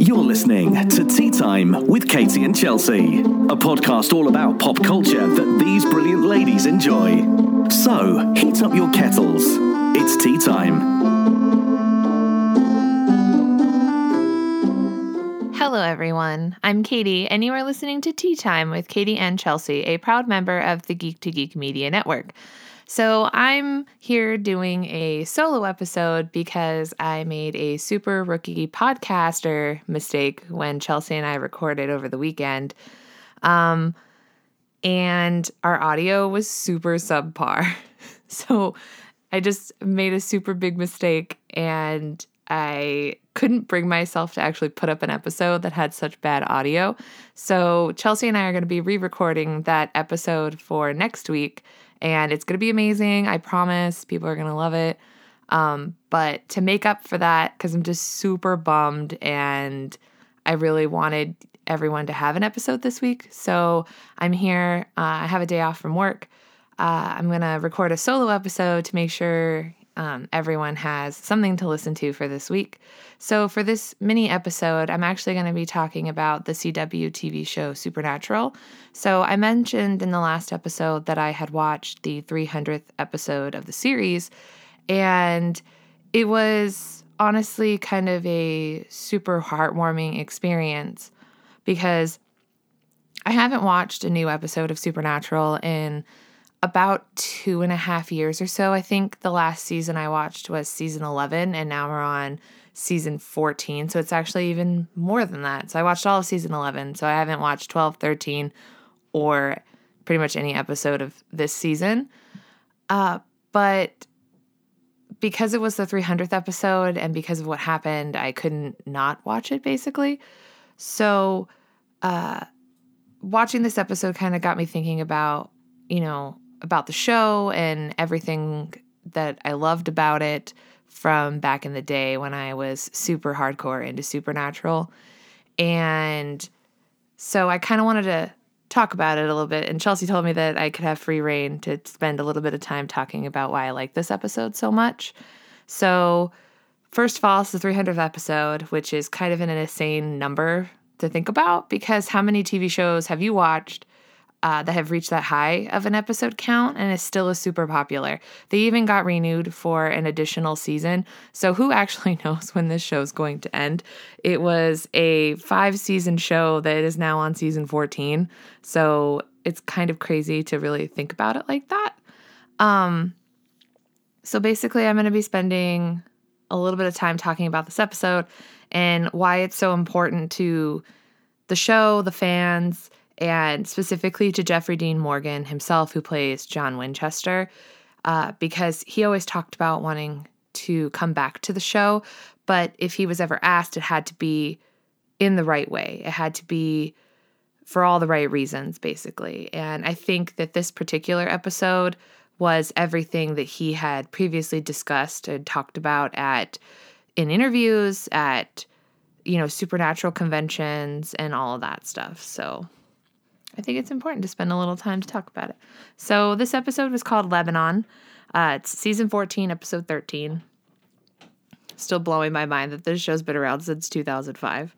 You're listening to Tea Time with Katie and Chelsea, a podcast all about pop culture that these brilliant ladies enjoy. So, heat up your kettles. It's tea time. Hello, everyone. I'm Katie, and you are listening to Tea Time with Katie and Chelsea, a proud member of the Geek to Geek Media Network. So, I'm here doing a solo episode because I made a super rookie podcaster mistake when Chelsea and I recorded over the weekend. Um, and our audio was super subpar. So, I just made a super big mistake and I couldn't bring myself to actually put up an episode that had such bad audio. So, Chelsea and I are going to be re recording that episode for next week and it's going to be amazing. I promise. People are going to love it. Um, but to make up for that, because I'm just super bummed and I really wanted everyone to have an episode this week. So I'm here. Uh, I have a day off from work. Uh, I'm going to record a solo episode to make sure um, everyone has something to listen to for this week. So, for this mini episode, I'm actually going to be talking about the CW TV show Supernatural. So, I mentioned in the last episode that I had watched the 300th episode of the series, and it was honestly kind of a super heartwarming experience because I haven't watched a new episode of Supernatural in about two and a half years or so. I think the last season I watched was season 11, and now we're on season 14. So it's actually even more than that. So I watched all of season 11. So I haven't watched 12, 13, or pretty much any episode of this season. Uh, but because it was the 300th episode and because of what happened, I couldn't not watch it basically. So, uh, watching this episode kind of got me thinking about, you know, about the show and everything that I loved about it from back in the day when I was super hardcore into Supernatural. And so I kind of wanted to talk about it a little bit. And Chelsea told me that I could have free reign to spend a little bit of time talking about why I like this episode so much. So, first of all, it's the 300th episode, which is kind of an insane number to think about because how many TV shows have you watched uh, that have reached that high of an episode count and is still is super popular. They even got renewed for an additional season. So, who actually knows when this show is going to end? It was a five season show that is now on season 14. So, it's kind of crazy to really think about it like that. Um, so, basically, I'm going to be spending a little bit of time talking about this episode and why it's so important to the show, the fans, and specifically to Jeffrey Dean Morgan himself, who plays John Winchester, uh, because he always talked about wanting to come back to the show. But if he was ever asked, it had to be in the right way. It had to be for all the right reasons, basically. And I think that this particular episode was everything that he had previously discussed and talked about at in interviews, at you know, supernatural conventions and all of that stuff. So I think it's important to spend a little time to talk about it. So, this episode was called Lebanon. Uh, it's season 14, episode 13. Still blowing my mind that this show's been around since 2005.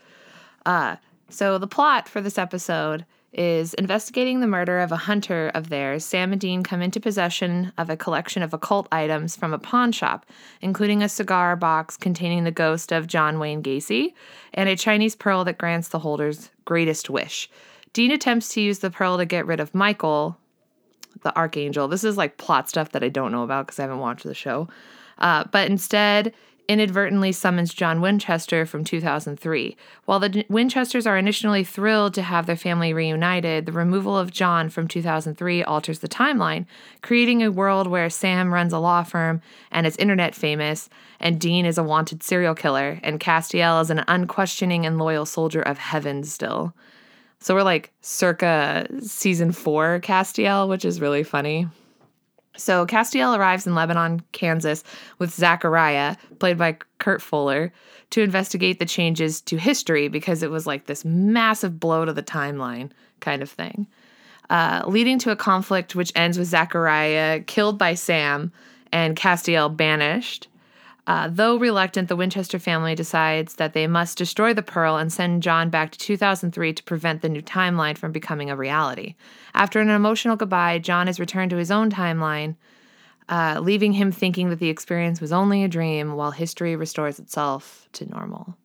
Uh, so, the plot for this episode is investigating the murder of a hunter of theirs, Sam and Dean come into possession of a collection of occult items from a pawn shop, including a cigar box containing the ghost of John Wayne Gacy and a Chinese pearl that grants the holder's greatest wish. Dean attempts to use the pearl to get rid of Michael, the archangel. This is like plot stuff that I don't know about because I haven't watched the show. Uh, but instead, inadvertently summons John Winchester from 2003. While the Winchesters are initially thrilled to have their family reunited, the removal of John from 2003 alters the timeline, creating a world where Sam runs a law firm and is internet famous, and Dean is a wanted serial killer, and Castiel is an unquestioning and loyal soldier of heaven still. So we're like circa season four Castiel, which is really funny. So Castiel arrives in Lebanon, Kansas with Zachariah, played by Kurt Fuller, to investigate the changes to history because it was like this massive blow to the timeline kind of thing. Uh, leading to a conflict which ends with Zachariah killed by Sam and Castiel banished. Uh, though reluctant, the Winchester family decides that they must destroy the pearl and send John back to 2003 to prevent the new timeline from becoming a reality. After an emotional goodbye, John is returned to his own timeline, uh, leaving him thinking that the experience was only a dream while history restores itself to normal.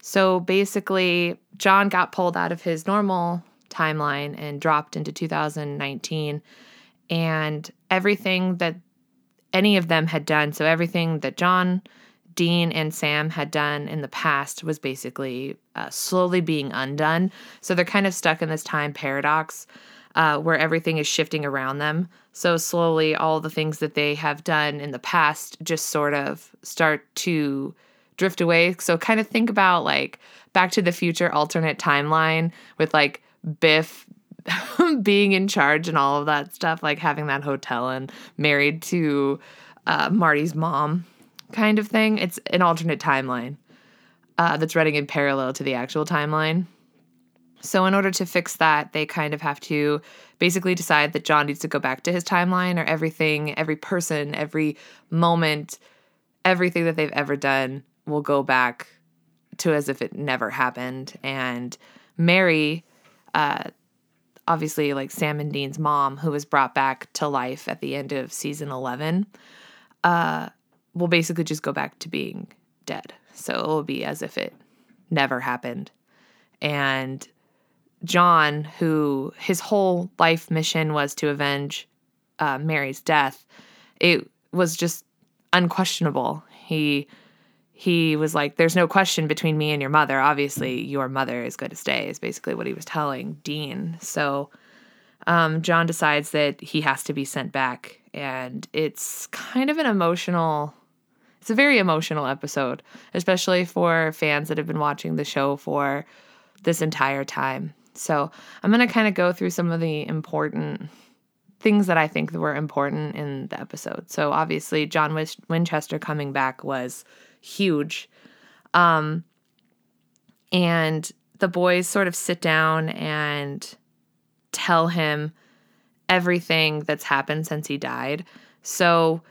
So basically, John got pulled out of his normal timeline and dropped into 2019. And everything that any of them had done, so everything that John, Dean, and Sam had done in the past was basically uh, slowly being undone. So they're kind of stuck in this time paradox uh, where everything is shifting around them. So slowly, all the things that they have done in the past just sort of start to drift away. So kind of think about like Back to the Future alternate timeline with like Biff being in charge and all of that stuff, like having that hotel and married to uh, Marty's mom kind of thing. It's an alternate timeline uh, that's running in parallel to the actual timeline. So, in order to fix that, they kind of have to basically decide that John needs to go back to his timeline or everything, every person, every moment, everything that they've ever done will go back to as if it never happened. And Mary, uh, obviously, like Sam and Dean's mom, who was brought back to life at the end of season 11, uh, will basically just go back to being dead. So it will be as if it never happened. And John, who his whole life mission was to avenge uh, Mary's death, it was just unquestionable. He he was like, There's no question between me and your mother. Obviously, your mother is going to stay, is basically what he was telling Dean. So um, John decides that he has to be sent back. And it's kind of an emotional, it's a very emotional episode, especially for fans that have been watching the show for this entire time. So I'm going to kind of go through some of the important things that I think were important in the episode. So obviously, John Winchester coming back was huge. Um, and the boys sort of sit down and tell him everything that's happened since he died. So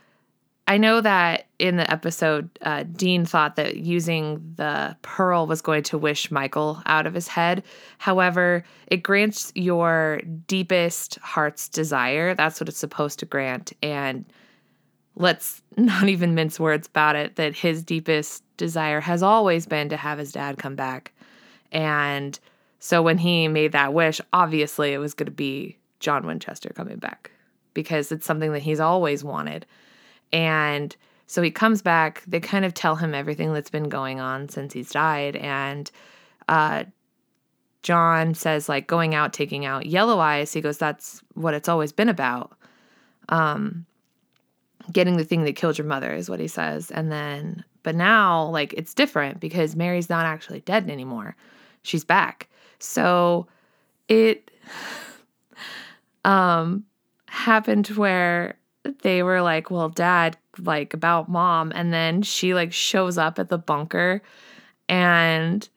I know that in the episode, uh, Dean thought that using the pearl was going to wish Michael out of his head. However, it grants your deepest heart's desire. That's what it's supposed to grant. And let's not even mince words about it, that his deepest desire has always been to have his dad come back. And so when he made that wish, obviously it was going to be John Winchester coming back because it's something that he's always wanted. And so he comes back. They kind of tell him everything that's been going on since he's died. And uh, John says, like, going out, taking out Yellow Eyes. He goes, That's what it's always been about. Um, getting the thing that killed your mother is what he says. And then, but now, like, it's different because Mary's not actually dead anymore. She's back. So it um happened where they were like, well, dad, like, about mom. And then she, like, shows up at the bunker and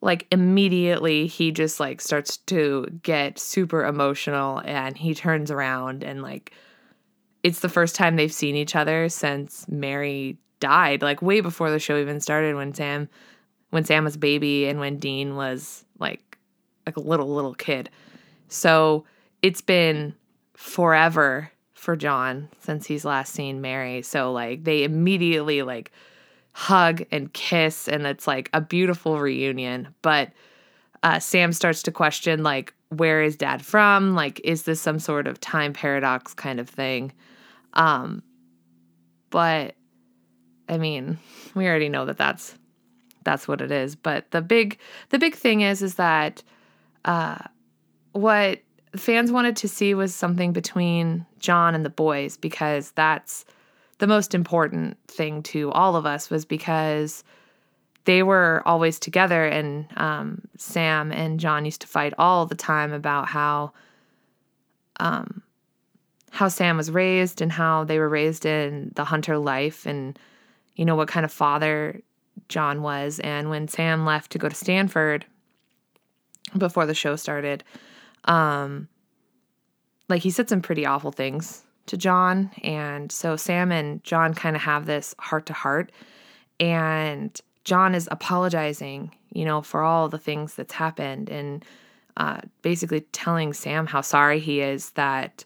like immediately he just like starts to get super emotional and he turns around and like it's the first time they've seen each other since Mary died, like way before the show even started when Sam when Sam was a baby and when Dean was like like a little little kid. So it's been forever for John since he's last seen Mary. So like they immediately like hug and kiss and it's like a beautiful reunion. But uh, Sam starts to question like where is dad from? Like is this some sort of time paradox kind of thing? Um, but I mean, we already know that that's that's what it is. But the big the big thing is is that uh, what fans wanted to see was something between John and the boys because that's the most important thing to all of us was because they were always together and um, Sam and John used to fight all the time about how um, how Sam was raised and how they were raised in the hunter life and you know what kind of father John was and when Sam left to go to Stanford before the show started um like he said some pretty awful things to John. And so Sam and John kind of have this heart to heart. And John is apologizing, you know, for all the things that's happened and uh, basically telling Sam how sorry he is that,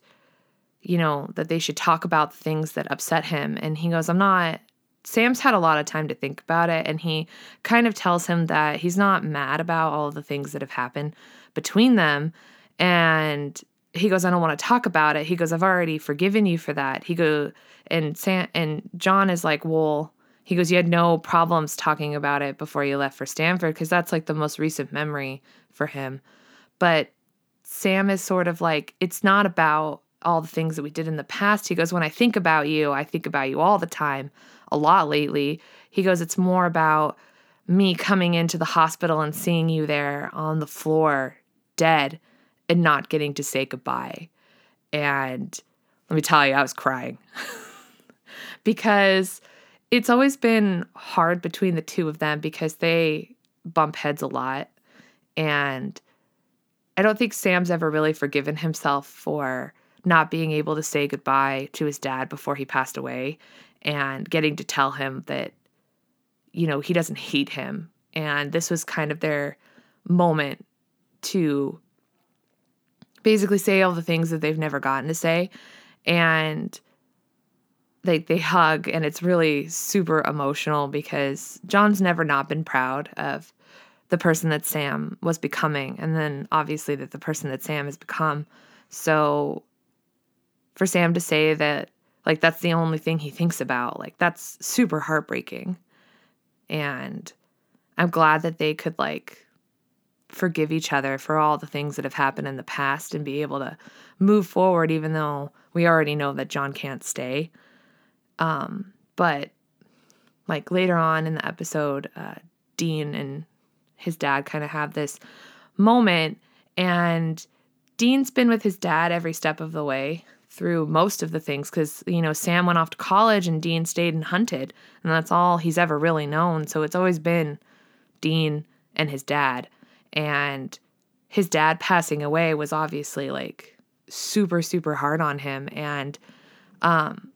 you know, that they should talk about the things that upset him. And he goes, I'm not. Sam's had a lot of time to think about it, and he kind of tells him that he's not mad about all of the things that have happened between them. And he goes, I don't want to talk about it. He goes, I've already forgiven you for that. He goes, and Sam and John is like, well, he goes, you had no problems talking about it before you left for Stanford because that's like the most recent memory for him. But Sam is sort of like, it's not about all the things that we did in the past. He goes, when I think about you, I think about you all the time, a lot lately. He goes, it's more about me coming into the hospital and seeing you there on the floor, dead and not getting to say goodbye. And let me tell you, I was crying because it's always been hard between the two of them because they bump heads a lot. And I don't think Sam's ever really forgiven himself for not being able to say goodbye to his dad before he passed away and getting to tell him that, you know, he doesn't hate him. And this was kind of their moment to basically say all the things that they've never gotten to say and they they hug and it's really super emotional because John's never not been proud of the person that Sam was becoming and then obviously that the person that Sam has become. So for Sam to say that like that's the only thing he thinks about, like that's super heartbreaking. And I'm glad that they could like forgive each other for all the things that have happened in the past and be able to move forward, even though we already know that John can't stay. Um, but like later on in the episode, uh, Dean and his dad kind of have this moment, and Dean's been with his dad every step of the way through most of the things because you know Sam went off to college and Dean stayed and hunted, and that's all he's ever really known. So it's always been Dean and his dad and his dad passing away was obviously like super super hard on him and um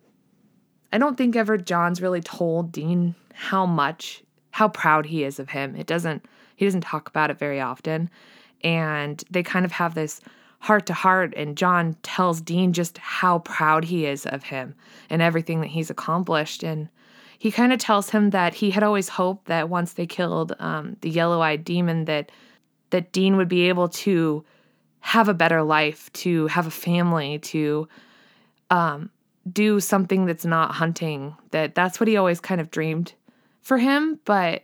I don't think ever John's really told Dean how much how proud he is of him. It doesn't he doesn't talk about it very often and they kind of have this heart to heart and John tells Dean just how proud he is of him and everything that he's accomplished and he kind of tells him that he had always hoped that once they killed um, the yellow-eyed demon that that Dean would be able to have a better life, to have a family, to um, do something that's not hunting. That that's what he always kind of dreamed for him. But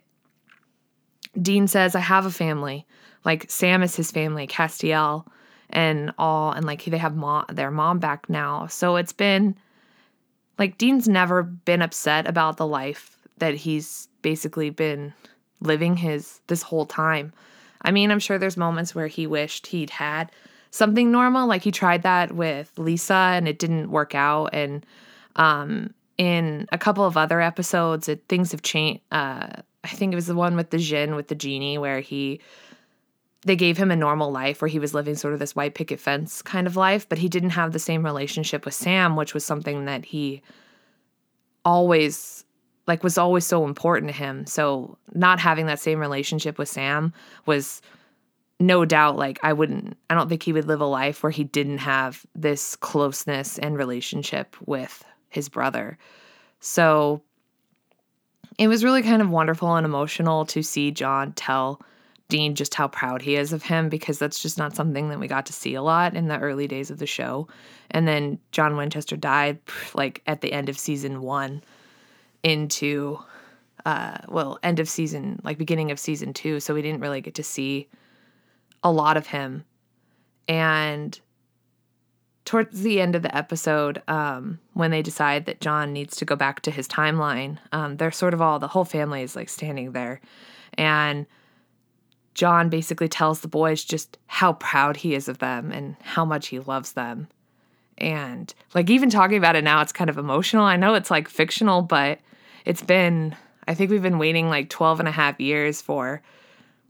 Dean says, "I have a family. Like Sam is his family, Castiel, and all, and like they have mom, their mom back now. So it's been like Dean's never been upset about the life that he's basically been living his this whole time. I mean, I'm sure there's moments where he wished he'd had something normal. Like he tried that with Lisa and it didn't work out. And um, in a couple of other episodes, it, things have changed. Uh, I think it was the one with the Jinn with the genie where he they gave him a normal life where he was living sort of this white picket fence kind of life, but he didn't have the same relationship with Sam, which was something that he always like was always so important to him. So not having that same relationship with Sam was no doubt like I wouldn't I don't think he would live a life where he didn't have this closeness and relationship with his brother. So it was really kind of wonderful and emotional to see John tell Dean just how proud he is of him because that's just not something that we got to see a lot in the early days of the show. And then John Winchester died like at the end of season 1 into uh well end of season like beginning of season 2 so we didn't really get to see a lot of him. And towards the end of the episode um when they decide that John needs to go back to his timeline um they're sort of all the whole family is like standing there. And John basically tells the boys just how proud he is of them and how much he loves them. And like even talking about it now, it's kind of emotional. I know it's like fictional, but it's been, I think we've been waiting like 12 and a half years for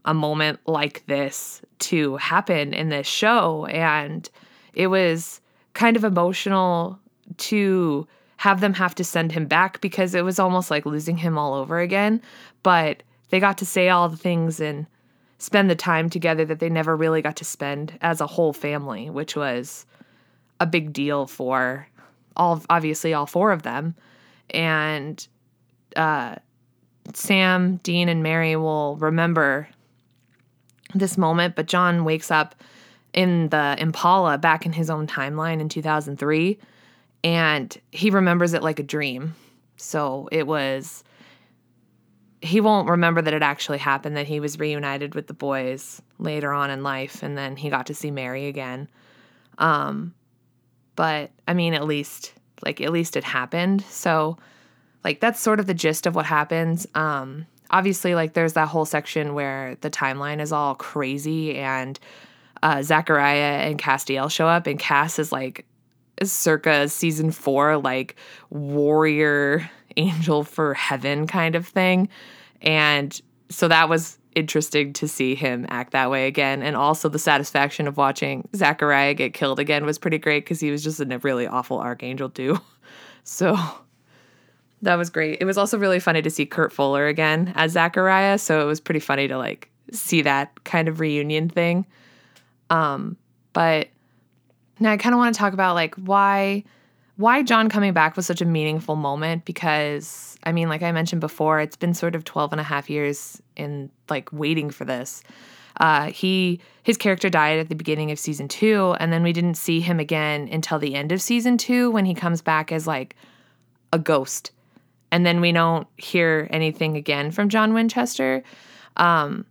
a moment like this to happen in this show. And it was kind of emotional to have them have to send him back because it was almost like losing him all over again. But they got to say all the things and spend the time together that they never really got to spend as a whole family, which was a big deal for all obviously all four of them. And uh, Sam, Dean, and Mary will remember this moment, but John wakes up in the Impala back in his own timeline in 2003 and he remembers it like a dream. So it was he won't remember that it actually happened that he was reunited with the boys later on in life and then he got to see Mary again. Um but I mean at least like at least it happened. So like that's sort of the gist of what happens. Um obviously like there's that whole section where the timeline is all crazy and uh, Zachariah and Castiel show up, and Cass is like circa season four, like warrior angel for heaven kind of thing. And so that was interesting to see him act that way again. And also the satisfaction of watching Zachariah get killed again was pretty great because he was just a really awful archangel, too. So that was great. It was also really funny to see Kurt Fuller again as Zachariah. So it was pretty funny to like see that kind of reunion thing. Um, but now I kind of want to talk about like why why John coming back was such a meaningful moment because I mean, like I mentioned before, it's been sort of 12 and a half years in like waiting for this. Uh, he his character died at the beginning of season two, and then we didn't see him again until the end of season two when he comes back as like a ghost, and then we don't hear anything again from John Winchester. Um,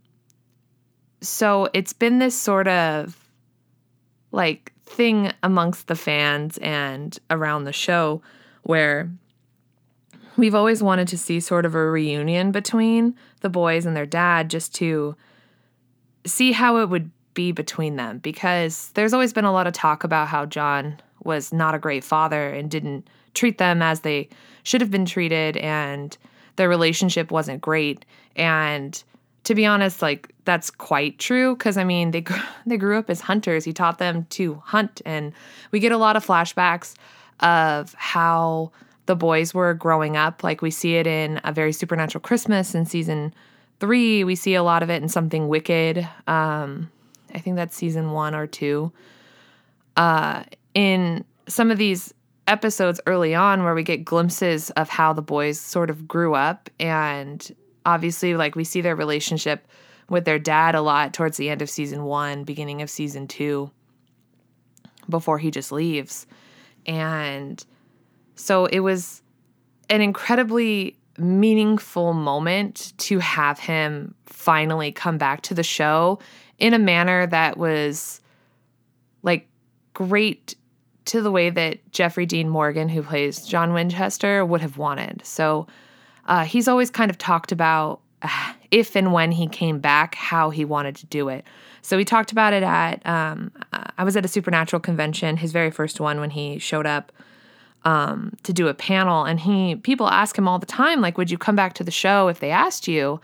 so it's been this sort of like thing amongst the fans and around the show where we've always wanted to see sort of a reunion between the boys and their dad just to see how it would be between them because there's always been a lot of talk about how John was not a great father and didn't treat them as they should have been treated and their relationship wasn't great. And to be honest, like that's quite true because I mean they they grew up as hunters. He taught them to hunt, and we get a lot of flashbacks of how the boys were growing up. Like we see it in a very supernatural Christmas in season three. We see a lot of it in something wicked. Um, I think that's season one or two. Uh, in some of these episodes early on, where we get glimpses of how the boys sort of grew up and obviously like we see their relationship with their dad a lot towards the end of season 1, beginning of season 2 before he just leaves. And so it was an incredibly meaningful moment to have him finally come back to the show in a manner that was like great to the way that Jeffrey Dean Morgan, who plays John Winchester, would have wanted. So uh, he's always kind of talked about uh, if and when he came back, how he wanted to do it. So we talked about it at, um, I was at a supernatural convention, his very first one when he showed up um, to do a panel. And he, people ask him all the time, like, would you come back to the show if they asked you?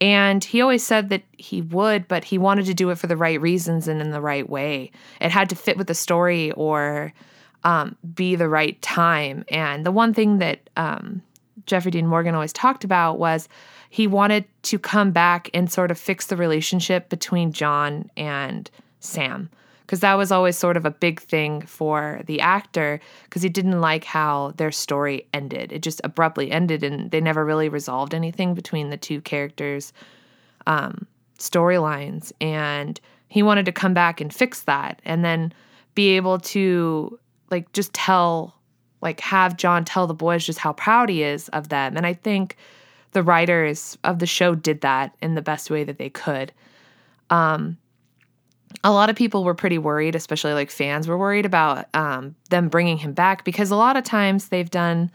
And he always said that he would, but he wanted to do it for the right reasons and in the right way. It had to fit with the story or um, be the right time. And the one thing that um, Jeffrey Dean Morgan always talked about was he wanted to come back and sort of fix the relationship between John and Sam because that was always sort of a big thing for the actor because he didn't like how their story ended. It just abruptly ended and they never really resolved anything between the two characters' um, storylines. And he wanted to come back and fix that and then be able to like just tell like have John tell the boys just how proud he is of them. And I think the writers of the show did that in the best way that they could. Um, a lot of people were pretty worried, especially like fans were worried about um, them bringing him back because a lot of times they've done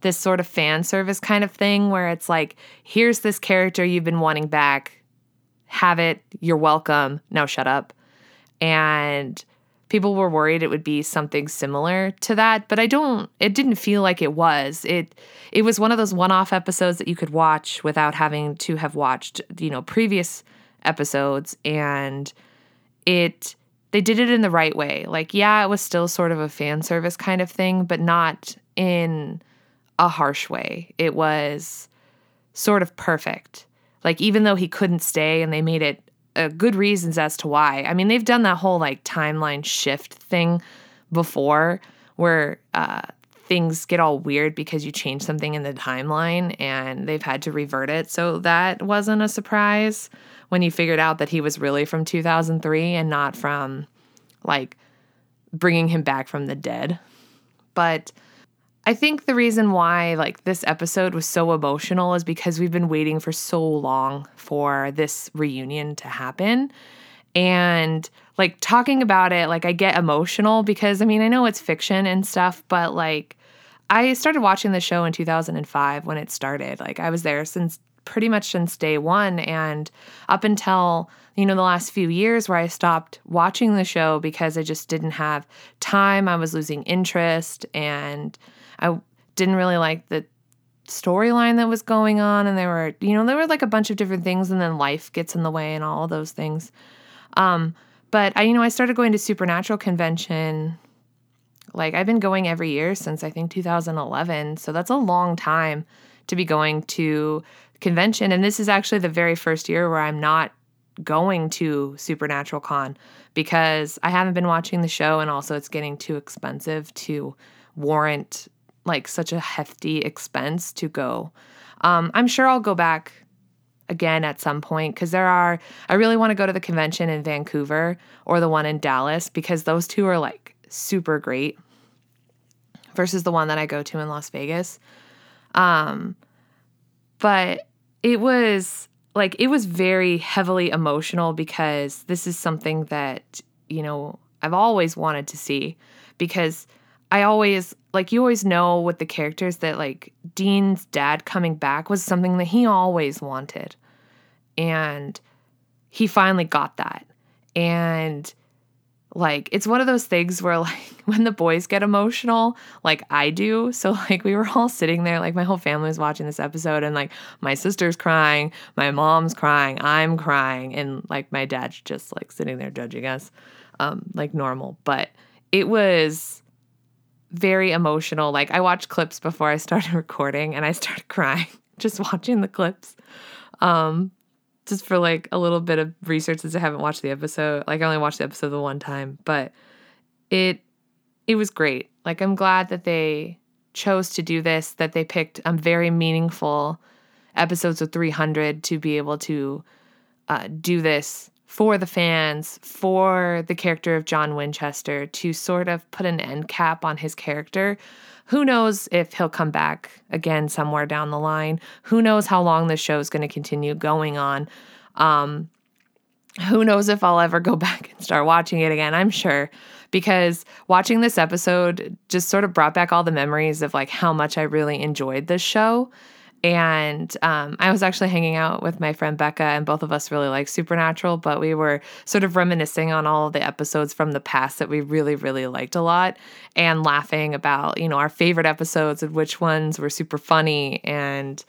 this sort of fan service kind of thing where it's like, here's this character you've been wanting back, have it, you're welcome, now shut up. And people were worried it would be something similar to that but i don't it didn't feel like it was it it was one of those one-off episodes that you could watch without having to have watched you know previous episodes and it they did it in the right way. Like, yeah, it was still sort of a fan service kind of thing, but not in a harsh way. It was sort of perfect. Like, even though he couldn't stay and they made it uh, good reasons as to why. I mean, they've done that whole like timeline shift thing before where uh, things get all weird because you change something in the timeline and they've had to revert it. So that wasn't a surprise when you figured out that he was really from 2003 and not from like bringing him back from the dead. But I think the reason why like this episode was so emotional is because we've been waiting for so long for this reunion to happen. And like talking about it, like I get emotional because I mean, I know it's fiction and stuff, but like I started watching the show in 2005 when it started. Like I was there since pretty much since day 1 and up until you know the last few years where I stopped watching the show because I just didn't have time, I was losing interest and I didn't really like the storyline that was going on and there were you know there were like a bunch of different things and then life gets in the way and all those things. Um but I you know I started going to supernatural convention like I've been going every year since I think 2011 so that's a long time to be going to convention and this is actually the very first year where I'm not going to Supernatural Con because I haven't been watching the show and also it's getting too expensive to warrant like such a hefty expense to go. Um, I'm sure I'll go back again at some point because there are, I really want to go to the convention in Vancouver or the one in Dallas because those two are like super great versus the one that I go to in Las Vegas. Um, but it was like, it was very heavily emotional because this is something that, you know, I've always wanted to see because I always like you always know with the characters that like Dean's dad coming back was something that he always wanted. And he finally got that. And like it's one of those things where like when the boys get emotional, like I do. So like we were all sitting there, like my whole family was watching this episode and like my sister's crying, my mom's crying, I'm crying, and like my dad's just like sitting there judging us. Um, like normal. But it was very emotional. Like I watched clips before I started recording and I started crying just watching the clips. Um just for like a little bit of research since I haven't watched the episode. Like I only watched the episode the one time, but it it was great. Like I'm glad that they chose to do this, that they picked um very meaningful episodes of 300 to be able to uh, do this for the fans, for the character of John Winchester to sort of put an end cap on his character. Who knows if he'll come back again somewhere down the line? Who knows how long this show is going to continue going on? Um, who knows if I'll ever go back and start watching it again? I'm sure because watching this episode just sort of brought back all the memories of like how much I really enjoyed this show and um, I was actually hanging out with my friend Becca, and both of us really like Supernatural, but we were sort of reminiscing on all the episodes from the past that we really, really liked a lot and laughing about, you know, our favorite episodes and which ones were super funny. And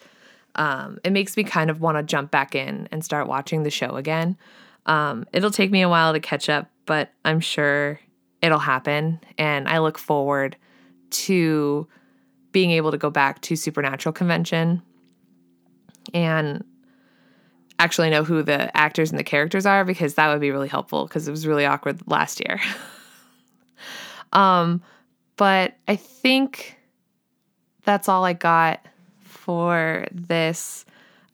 um, it makes me kind of want to jump back in and start watching the show again. Um, it'll take me a while to catch up, but I'm sure it'll happen. And I look forward to being able to go back to Supernatural convention and actually know who the actors and the characters are because that would be really helpful because it was really awkward last year. um, but I think that's all I got for this.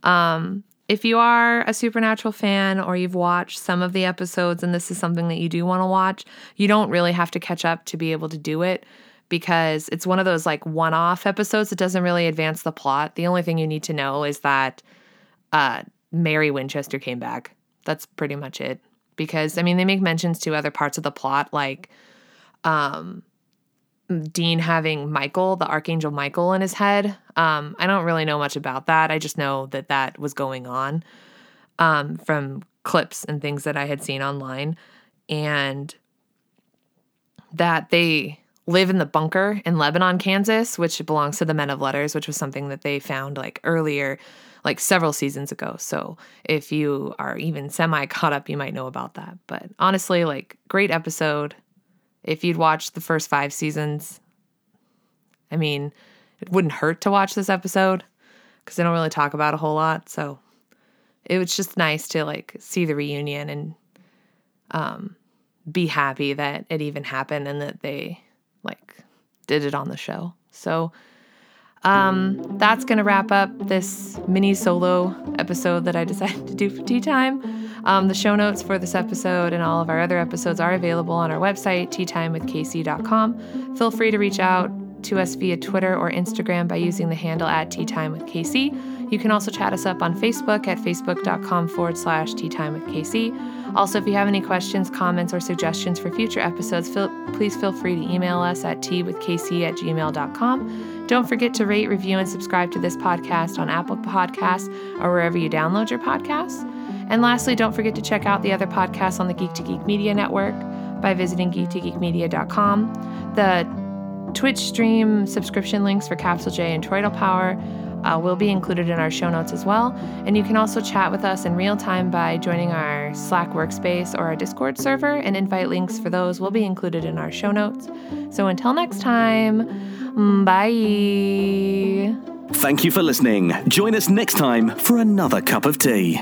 Um, if you are a Supernatural fan or you've watched some of the episodes and this is something that you do want to watch, you don't really have to catch up to be able to do it because it's one of those like one off episodes that doesn't really advance the plot. The only thing you need to know is that uh, Mary Winchester came back. That's pretty much it. Because, I mean, they make mentions to other parts of the plot, like um, Dean having Michael, the Archangel Michael, in his head. Um, I don't really know much about that. I just know that that was going on um, from clips and things that I had seen online. And that they live in the bunker in Lebanon, Kansas, which belongs to the Men of Letters, which was something that they found like earlier, like several seasons ago. So if you are even semi caught up, you might know about that. But honestly, like great episode. If you'd watched the first five seasons, I mean, it wouldn't hurt to watch this episode because they don't really talk about a whole lot. So it was just nice to like see the reunion and um, be happy that it even happened and that they like did it on the show. So um, that's going to wrap up this mini solo episode that I decided to do for tea time. Um, the show notes for this episode and all of our other episodes are available on our website, teatimewithkc.com. Feel free to reach out to us via Twitter or Instagram by using the handle at teatimewithkc. You can also chat us up on Facebook at facebook.com forward slash teatimewithkc. Also, if you have any questions, comments, or suggestions for future episodes, feel, please feel free to email us at teawithkc at gmail.com. Don't forget to rate, review, and subscribe to this podcast on Apple Podcasts or wherever you download your podcasts. And lastly, don't forget to check out the other podcasts on the Geek to Geek Media Network by visiting geek2geekmedia.com. The Twitch stream subscription links for Capsule J and Troytle Power uh, will be included in our show notes as well. And you can also chat with us in real time by joining our Slack workspace or our Discord server, and invite links for those will be included in our show notes. So until next time, bye. Thank you for listening. Join us next time for another cup of tea.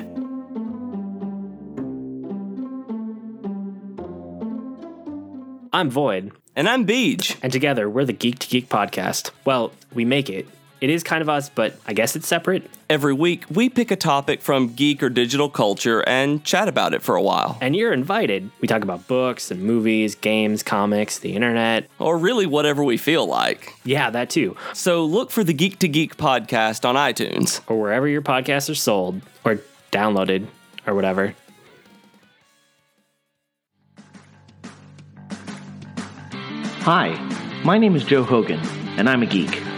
I'm Void, And I'm Beej. and together we're the Geek to Geek podcast. Well, we make it. It is kind of us, but I guess it's separate. Every week, we pick a topic from geek or digital culture and chat about it for a while. And you're invited. We talk about books and movies, games, comics, the internet. Or really whatever we feel like. Yeah, that too. So look for the Geek to Geek podcast on iTunes. Or wherever your podcasts are sold or downloaded or whatever. Hi, my name is Joe Hogan, and I'm a geek.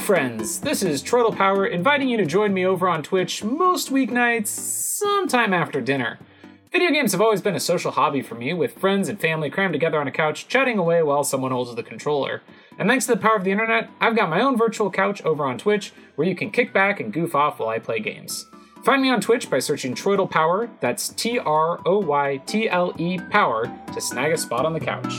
Friends. This is Troytle Power inviting you to join me over on Twitch most weeknights, sometime after dinner. Video games have always been a social hobby for me, with friends and family crammed together on a couch, chatting away while someone holds the controller. And thanks to the power of the internet, I've got my own virtual couch over on Twitch where you can kick back and goof off while I play games. Find me on Twitch by searching Troytle Power, that's T R O Y T L E Power, to snag a spot on the couch.